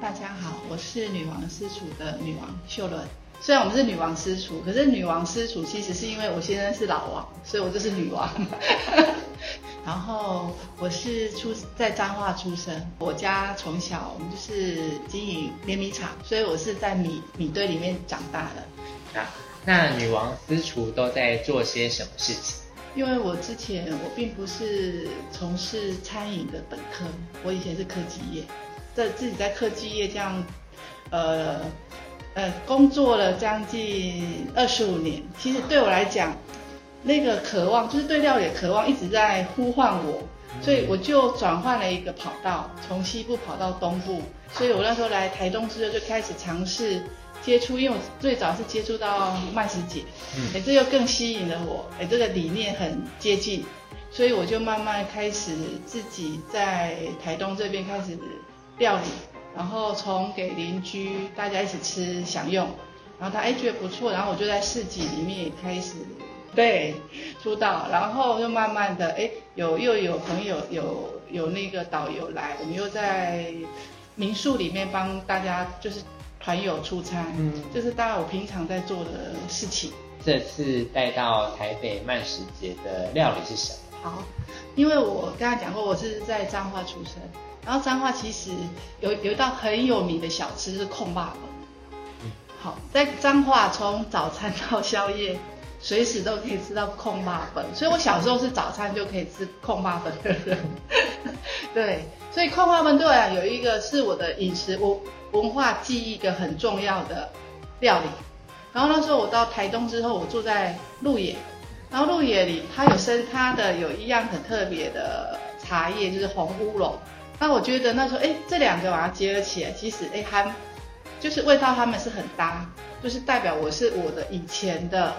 大家好，我是女王私厨的女王秀伦。虽然我们是女王私厨，可是女王私厨其实是因为我先生是老王，所以我就是女王。然后我是出在彰化出生，我家从小我们就是经营碾米厂，所以我是在米米堆里面长大的。那，那女王私厨都在做些什么事情？因为我之前我并不是从事餐饮的本科，我以前是科技业，在自己在科技业这样，呃呃工作了将近二十五年。其实对我来讲，那个渴望就是对料理的渴望一直在呼唤我，所以我就转换了一个跑道，从西部跑到东部。所以我那时候来台东之后就开始尝试。接触，因为我最早是接触到曼食姐，哎，这又更吸引了我，哎，这个理念很接近，所以我就慢慢开始自己在台东这边开始料理，然后从给邻居大家一起吃享用，然后他哎觉得不错，然后我就在市集里面也开始对出道，然后又慢慢的哎有又有朋友有有那个导游来，我们又在民宿里面帮大家就是。团友出差，嗯，就是大概我平常在做的事情。这次带到台北慢食节的料理是什么？好，因为我刚才讲过，我是在彰化出生，然后彰化其实有有一道很有名的小吃是控霸粉。嗯，好，在彰化从早餐到宵夜，随时都可以吃到控霸粉，所以我小时候是早餐就可以吃控霸粉的人。对，所以控霸粉对我来讲有一个是我的饮食文。文化记忆一个很重要的料理，然后那时候我到台东之后，我住在鹿野，然后鹿野里它有生它的有一样很特别的茶叶，就是红乌龙。那我觉得那时候哎，这两个把它结合起来，其实哎还就是味道它们是很搭，就是代表我是我的以前的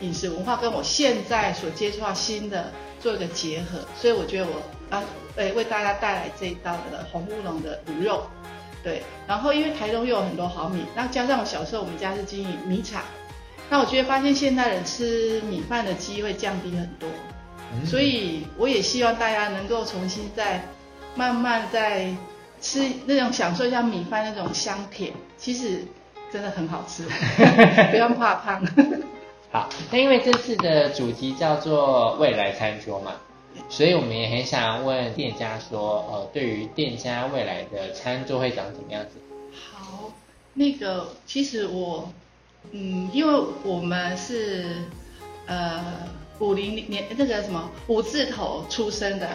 饮食文化跟我现在所接触到新的做一个结合，所以我觉得我啊哎为大家带来这一道的红乌龙的卤肉。对，然后因为台东又有很多好米，那加上我小时候我们家是经营米厂，那我觉得发现现代人吃米饭的机会降低很多，所以我也希望大家能够重新再慢慢再吃那种享受一下米饭那种香甜，其实真的很好吃，不用怕胖。好，那因为这次的主题叫做未来餐桌嘛。所以我们也很想问店家说，呃，对于店家未来的餐桌会长怎么样子？好，那个其实我，嗯，因为我们是呃五零年那个什么五字头出生的，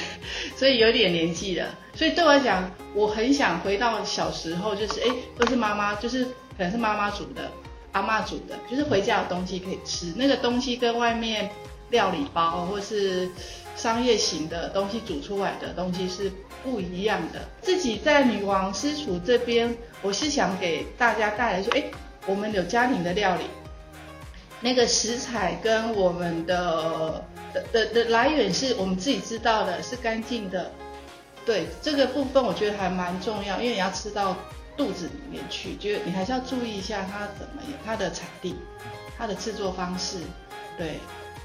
所以有点年纪了。所以对我来讲，我很想回到小时候，就是哎，都是妈妈，就是可能是妈妈煮的，阿妈煮的，就是回家有东西可以吃，那个东西跟外面料理包或是。商业型的东西煮出来的东西是不一样的。自己在女王私厨这边，我是想给大家带来说，哎，我们有家庭的料理，那个食材跟我们的的的的来源是我们自己知道的，是干净的。对这个部分，我觉得还蛮重要，因为你要吃到肚子里面去，就你还是要注意一下它怎么它的产地，它的制作方式，对。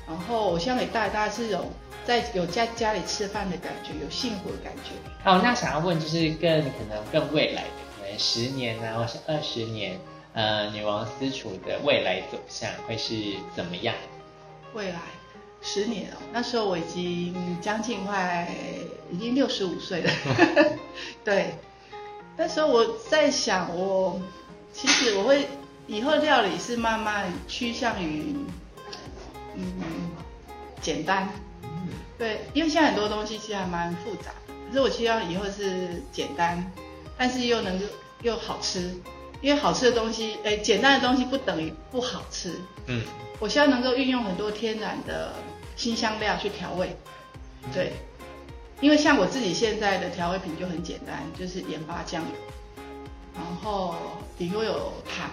然后我希望给大家，大家是有在有家家里吃饭的感觉，有幸福的感觉。好，那想要问就是更可能更未来的，可能十年啊，或是二十年，呃，女王私厨的未来走向会是怎么样？未来十年哦，那时候我已经将近快已经六十五岁了。对，那时候我在想，我其实我会以后料理是慢慢趋向于。嗯，简单，对，因为现在很多东西其实还蛮复杂，可是我希望以后是简单，但是又能够又好吃，因为好吃的东西，哎，简单的东西不等于不好吃，嗯，我希望能够运用很多天然的新香料去调味，对，因为像我自己现在的调味品就很简单，就是盐巴酱油，然后顶多有糖，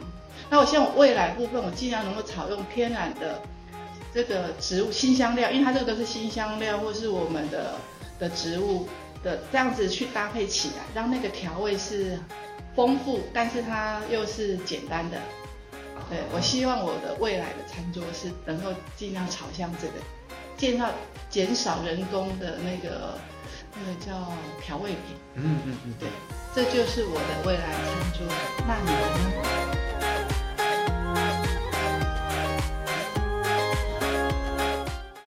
那我希望我未来部分我尽量能够采用天然的。这个植物新香料，因为它这个都是新香料，或是我们的的植物的这样子去搭配起来，让那个调味是丰富，但是它又是简单的。对我希望我的未来的餐桌是能够尽量朝向这个，尽量减少人工的那个那个叫调味品。嗯嗯嗯，对。这就是我的未来餐桌。那你的呢？